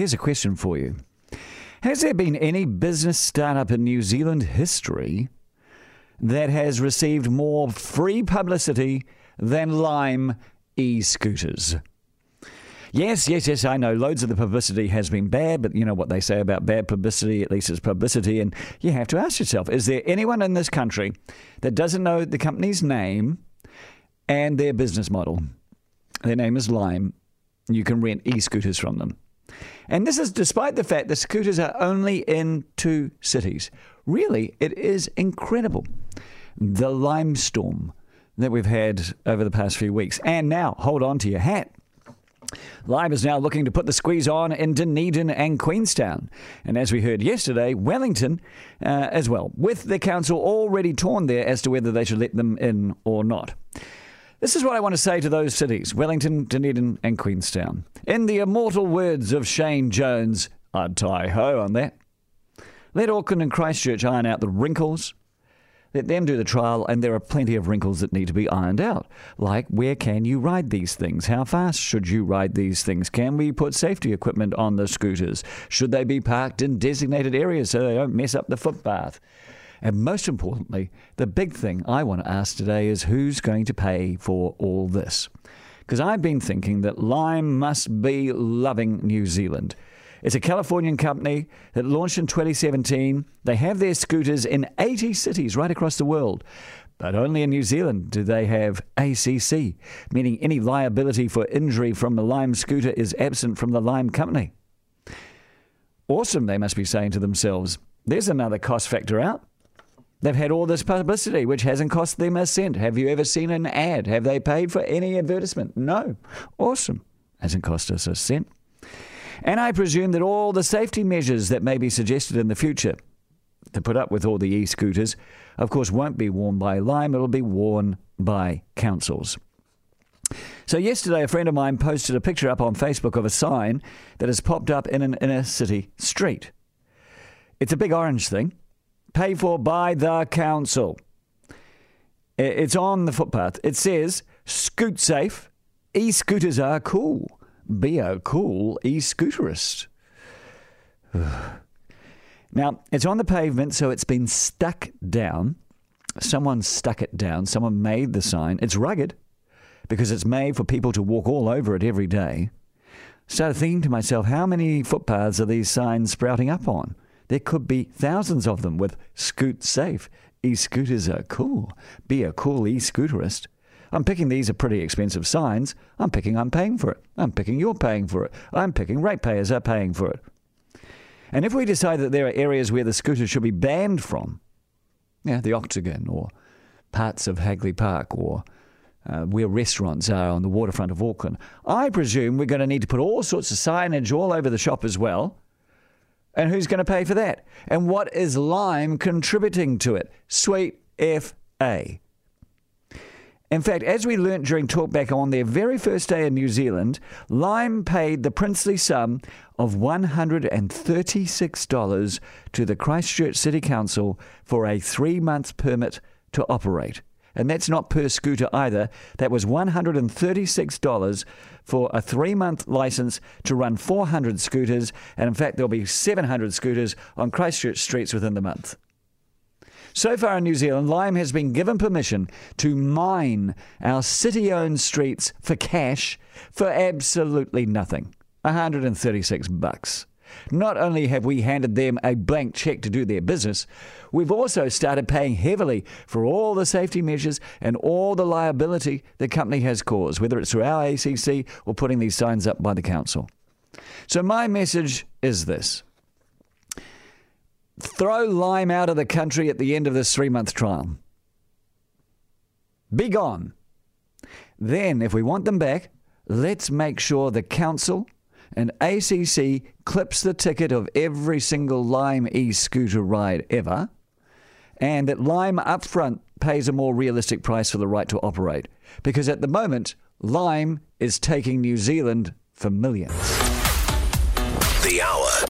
here's a question for you Has there been any business startup in New Zealand history that has received more free publicity than Lime e scooters? Yes, yes, yes, I know. Loads of the publicity has been bad, but you know what they say about bad publicity, at least it's publicity. And you have to ask yourself is there anyone in this country that doesn't know the company's name and their business model? Their name is Lime. You can rent e scooters from them. And this is despite the fact that scooters are only in two cities. Really, it is incredible. The limestorm that we've had over the past few weeks. And now, hold on to your hat Lime is now looking to put the squeeze on in Dunedin and Queenstown. And as we heard yesterday, Wellington uh, as well, with the council already torn there as to whether they should let them in or not. This is what I want to say to those cities Wellington, Dunedin, and Queenstown. In the immortal words of Shane Jones, I'd tai-hoa on that. Let Auckland and Christchurch iron out the wrinkles, let them do the trial, and there are plenty of wrinkles that need to be ironed out. Like, where can you ride these things? How fast should you ride these things? Can we put safety equipment on the scooters? Should they be parked in designated areas so they don't mess up the footpath? And most importantly, the big thing I want to ask today is who's going to pay for all this? Because I've been thinking that Lime must be loving New Zealand. It's a Californian company that launched in 2017. They have their scooters in 80 cities right across the world. But only in New Zealand do they have ACC, meaning any liability for injury from the Lime scooter is absent from the Lime company. Awesome, they must be saying to themselves. There's another cost factor out. They've had all this publicity, which hasn't cost them a cent. Have you ever seen an ad? Have they paid for any advertisement? No. Awesome. Hasn't cost us a cent. And I presume that all the safety measures that may be suggested in the future to put up with all the e scooters, of course, won't be worn by Lime, it'll be worn by councils. So, yesterday, a friend of mine posted a picture up on Facebook of a sign that has popped up in an inner city street. It's a big orange thing, paid for by the council. It's on the footpath. It says, Scoot safe, e scooters are cool be a cool e scooterist. now, it's on the pavement, so it's been stuck down. Someone stuck it down. Someone made the sign. It's rugged because it's made for people to walk all over it every day. Started thinking to myself, how many footpaths are these signs sprouting up on? There could be thousands of them with scoot safe. E scooters are cool. Be a cool e scooterist. I'm picking these are pretty expensive signs. I'm picking I'm paying for it. I'm picking you're paying for it. I'm picking ratepayers are paying for it. And if we decide that there are areas where the scooter should be banned from, yeah, the Octagon or parts of Hagley Park or uh, where restaurants are on the waterfront of Auckland, I presume we're going to need to put all sorts of signage all over the shop as well. And who's going to pay for that? And what is Lime contributing to it? Sweet FA. In fact, as we learnt during Talkback on their very first day in New Zealand, Lime paid the princely sum of $136 to the Christchurch City Council for a three month permit to operate. And that's not per scooter either. That was $136 for a three month license to run 400 scooters. And in fact, there'll be 700 scooters on Christchurch streets within the month. So far in New Zealand, Lime has been given permission to mine our city owned streets for cash for absolutely nothing 136 bucks. Not only have we handed them a blank check to do their business, we've also started paying heavily for all the safety measures and all the liability the company has caused, whether it's through our ACC or putting these signs up by the council. So, my message is this throw Lime out of the country at the end of this three month trial. Be gone. Then, if we want them back, let's make sure the council and ACC clips the ticket of every single Lime e scooter ride ever, and that Lime upfront pays a more realistic price for the right to operate. Because at the moment, Lime is taking New Zealand for millions. The Hour